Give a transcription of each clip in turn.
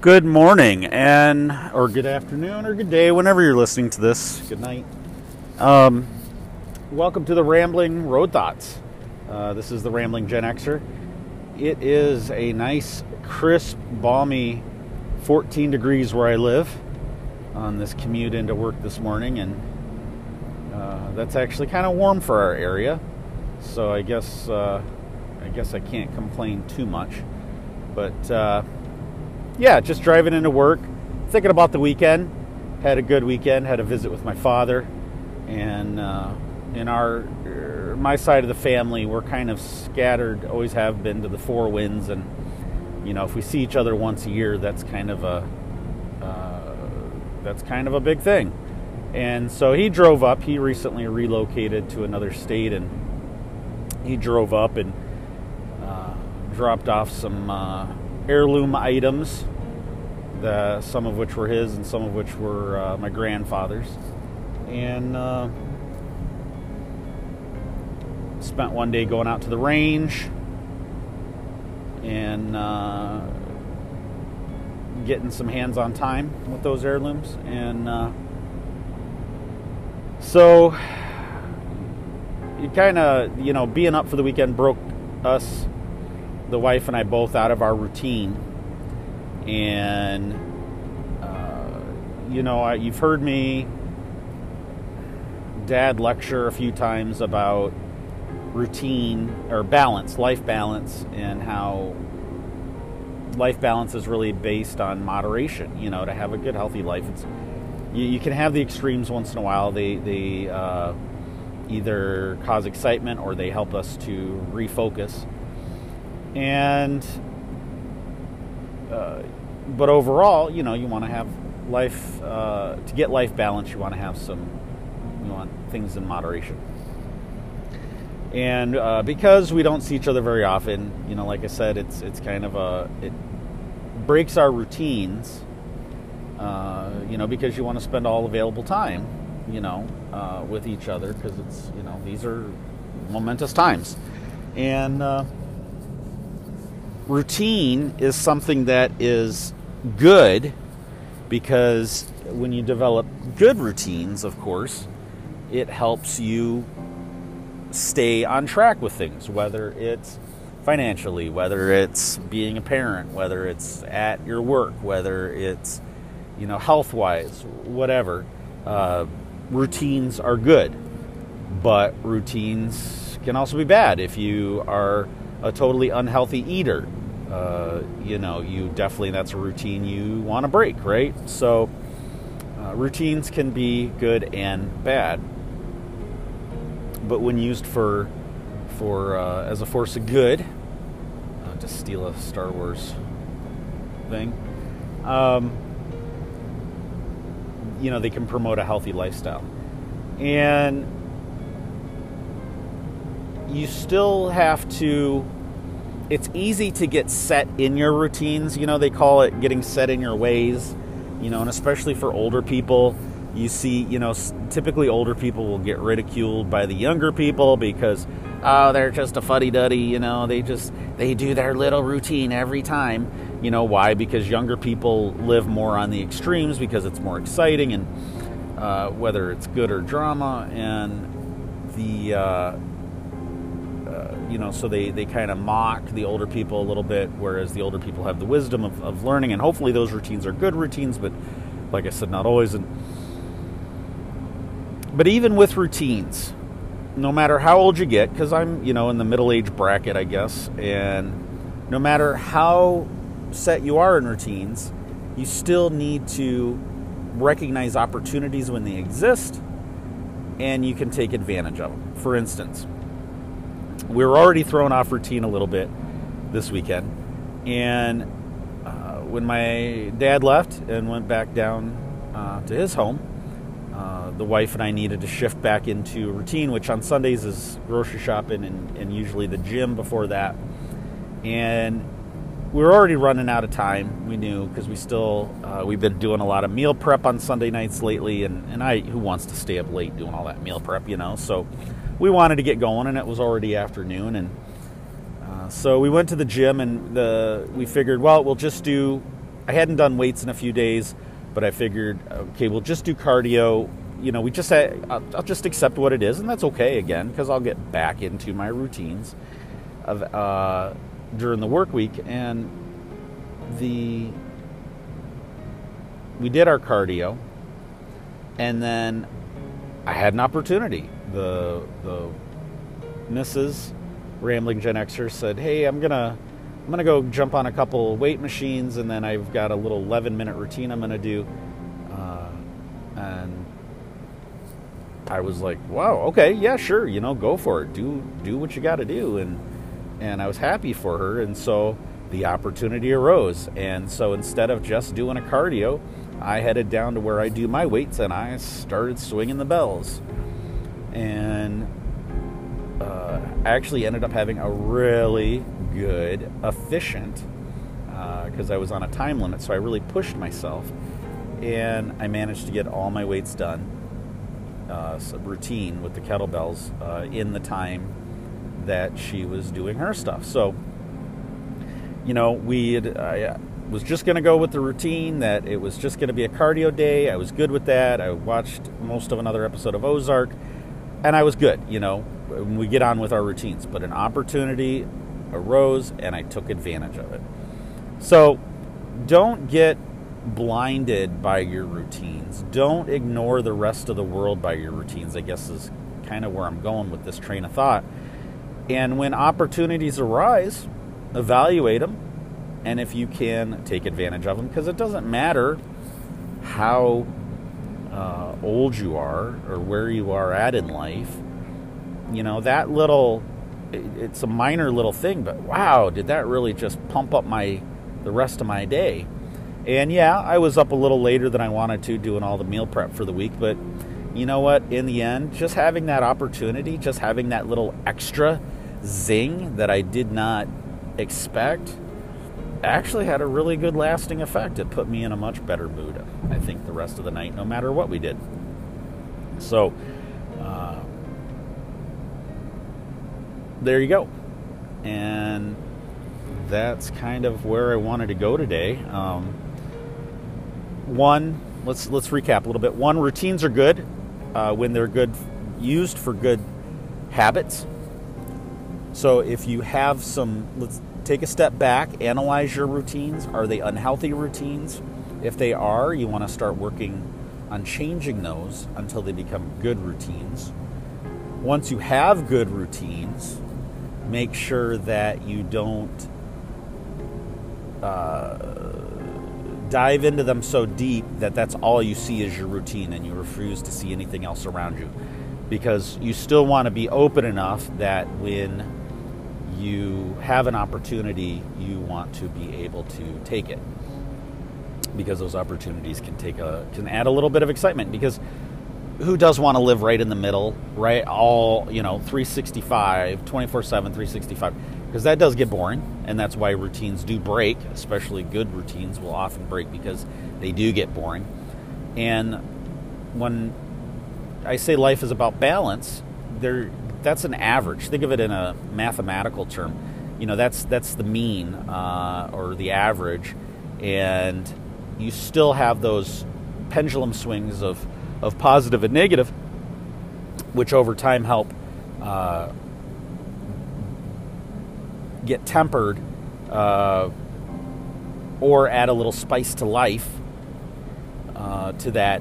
Good morning, and or good afternoon, or good day, whenever you're listening to this. Good night. Um, welcome to the Rambling Road Thoughts. Uh, this is the Rambling Gen Xer. It is a nice, crisp, balmy 14 degrees where I live on this commute into work this morning, and uh, that's actually kind of warm for our area. So I guess uh, I guess I can't complain too much. But uh, yeah, just driving into work, thinking about the weekend. Had a good weekend. Had a visit with my father, and uh, in our er, my side of the family, we're kind of scattered. Always have been to the four winds, and you know, if we see each other once a year, that's kind of a uh, that's kind of a big thing. And so he drove up. He recently relocated to another state, and he drove up and uh, dropped off some uh, heirloom items, the, some of which were his and some of which were uh, my grandfather's. And uh, spent one day going out to the range and uh, getting some hands on time with those heirlooms. And uh, so you kind of, you know, being up for the weekend broke us, the wife and I, both out of our routine. And, uh, you know, I, you've heard me, dad, lecture a few times about routine or balance, life balance, and how life balance is really based on moderation. You know, to have a good, healthy life, it's you, you can have the extremes once in a while. They they uh, either cause excitement or they help us to refocus. And uh, but overall, you know, you want to have life uh, to get life balance. You want to have some you want things in moderation. And uh, because we don't see each other very often, you know, like I said, it's it's kind of a it breaks our routines. Uh, you know, because you want to spend all available time, you know, uh, with each other because it's you know these are momentous times, and uh, routine is something that is good because when you develop good routines, of course, it helps you stay on track with things, whether it's financially, whether it's being a parent, whether it's at your work, whether it's you know health wise, whatever. Uh, routines are good, but routines can also be bad if you are a totally unhealthy eater. Uh, you know, you definitely that's a routine you want to break, right? So, uh, routines can be good and bad but when used for for uh, as a force of good, uh, to steal a Star Wars thing, um, you know, they can promote a healthy lifestyle, and you still have to. It's easy to get set in your routines. You know, they call it getting set in your ways. You know, and especially for older people you see, you know, typically older people will get ridiculed by the younger people because, oh, they're just a fuddy duddy, you know, they just, they do their little routine every time. You know, why? Because younger people live more on the extremes because it's more exciting and uh, whether it's good or drama and the, uh, you know, so they, they kind of mock the older people a little bit, whereas the older people have the wisdom of, of learning, and hopefully those routines are good routines, but like I said, not always. And but even with routines, no matter how old you get, because I'm, you know, in the middle age bracket, I guess, and no matter how set you are in routines, you still need to recognize opportunities when they exist and you can take advantage of them. For instance, we were already thrown off routine a little bit this weekend, and uh, when my dad left and went back down uh, to his home, uh, the wife and I needed to shift back into routine, which on Sundays is grocery shopping and, and usually the gym before that. And we were already running out of time. We knew because we still uh, we've been doing a lot of meal prep on Sunday nights lately, and and I who wants to stay up late doing all that meal prep, you know. So we wanted to get going, and it was already afternoon, and uh, so we went to the gym, and the we figured, well, we'll just do I hadn't done weights in a few days, but I figured, okay, we'll just do cardio. You know, we just I'll, I'll just accept what it is, and that's okay again because I'll get back into my routines of uh, during the work week and the we did our cardio and then I had an opportunity. The the Mrs. Rambling Gen Xer said, "Hey, I'm gonna I'm gonna go jump on a couple weight machines, and then I've got a little 11 minute routine I'm gonna do." Uh, and I was like, "Wow, okay, yeah, sure, you know, go for it. Do do what you got to do." And and I was happy for her, and so the opportunity arose. And so instead of just doing a cardio, I headed down to where I do my weights and I started swinging the bells. And uh, I actually ended up having a really good, efficient, because uh, I was on a time limit, so I really pushed myself. And I managed to get all my weights done, uh, routine with the kettlebells uh, in the time that she was doing her stuff. So, you know, we had, uh, was just going to go with the routine that it was just going to be a cardio day. I was good with that. I watched most of another episode of Ozark, and I was good, you know, we get on with our routines. But an opportunity arose, and I took advantage of it. So don't get blinded by your routines. Don't ignore the rest of the world by your routines, I guess is kind of where I'm going with this train of thought. And when opportunities arise, evaluate them and if you can take advantage of them because it doesn't matter how uh, old you are or where you are at in life you know that little it's a minor little thing but wow did that really just pump up my the rest of my day. And yeah i was up a little later than i wanted to doing all the meal prep for the week but you know what? In the end just having that opportunity just having that little extra zing that i did not expect actually had a really good lasting effect. It put me in a much better mood, I think, the rest of the night, no matter what we did. So, uh, there you go. And that's kind of where I wanted to go today. Um, one, let's let's recap a little bit. One, routines are good uh, when they're good used for good habits. So if you have some, let's take a step back, analyze your routines. Are they unhealthy routines? If they are, you want to start working on changing those until they become good routines. Once you have good routines, make sure that you don't uh, dive into them so deep that that's all you see is your routine and you refuse to see anything else around you. Because you still want to be open enough that when you have an opportunity, you want to be able to take it because those opportunities can take a can add a little bit of excitement because who does want to live right in the middle, right? All, you know, 365, 24 7, 365. Because that does get boring, and that's why routines do break, especially good routines will often break because they do get boring. And when I say life is about balance, that's an average. Think of it in a mathematical term. You know, that's that's the mean uh, or the average, and you still have those pendulum swings of of positive and negative, which over time help uh, get tempered uh, or add a little spice to life uh, to that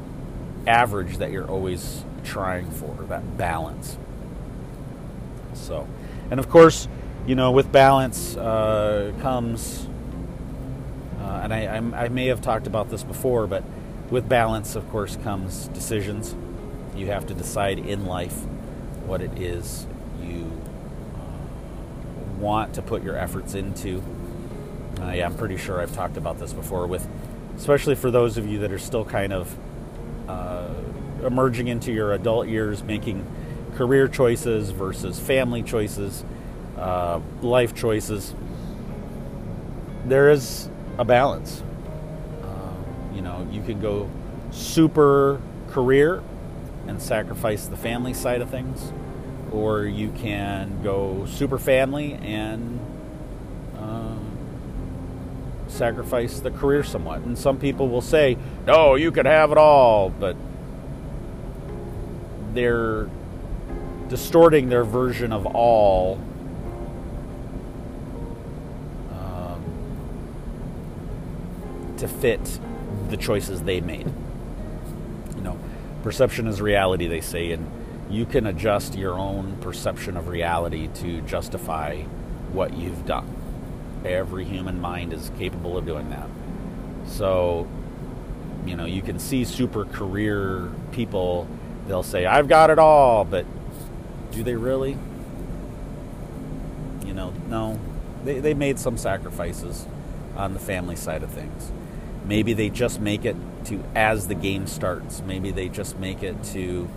average that you're always trying for, that balance. And of course, you know, with balance uh, comes, uh, and I, I, I, may have talked about this before, but with balance, of course, comes decisions. You have to decide in life what it is you uh, want to put your efforts into. Uh, yeah, I'm pretty sure I've talked about this before, with especially for those of you that are still kind of uh, emerging into your adult years, making career choices versus family choices, uh, life choices. There is a balance. Uh, you know, you can go super career and sacrifice the family side of things, or you can go super family and uh, sacrifice the career somewhat. And some people will say, no, you can have it all, but they're distorting their version of all um, to fit the choices they made. You know, perception is reality, they say, and you can adjust your own perception of reality to justify what you've done. Every human mind is capable of doing that. So, you know, you can see super career people, they'll say, I've got it all, but do they really? You know, no. They, they made some sacrifices on the family side of things. Maybe they just make it to as the game starts. Maybe they just make it to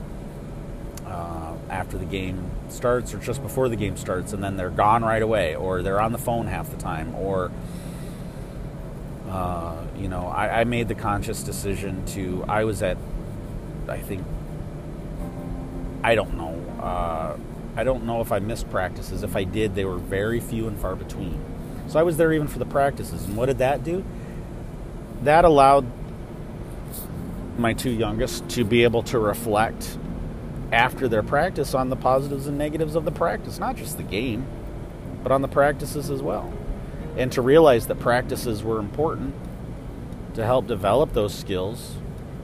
uh, after the game starts or just before the game starts, and then they're gone right away, or they're on the phone half the time, or uh, you know, I, I made the conscious decision to. I was at, I think, I don't know. Uh, I don't know if I missed practices. If I did, they were very few and far between. So I was there even for the practices. And what did that do? That allowed my two youngest to be able to reflect after their practice on the positives and negatives of the practice, not just the game, but on the practices as well. And to realize that practices were important to help develop those skills,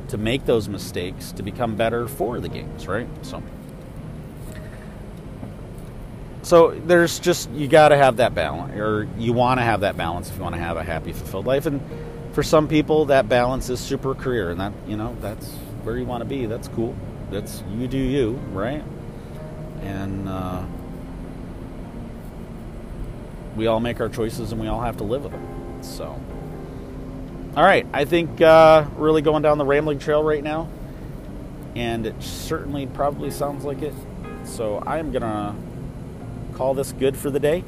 to make those mistakes, to become better for the games, right? So. So there's just you got to have that balance or you want to have that balance if you want to have a happy fulfilled life. And for some people that balance is super career and that you know that's where you want to be that's cool. That's you do you right? And uh, we all make our choices and we all have to live with them so all right i think uh, really going down the rambling trail right now and it certainly probably sounds like it so i am gonna call this good for the day.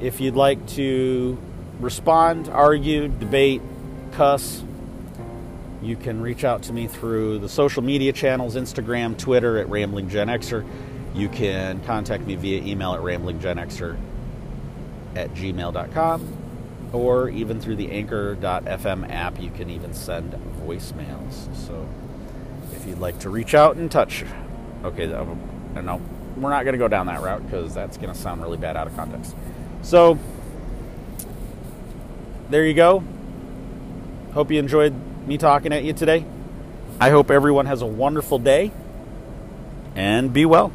If you'd like to respond, argue, debate, cuss, you can reach out to me through the social media channels Instagram, Twitter at RamblingGenXer. You can contact me via email at ramblinggenxer at gmail.com or even through the anchor.fm app, you can even send voicemails. So if you'd like to reach out and touch, okay, I don't know we're not going to go down that route because that's going to sound really bad out of context. So, there you go. Hope you enjoyed me talking at you today. I hope everyone has a wonderful day and be well.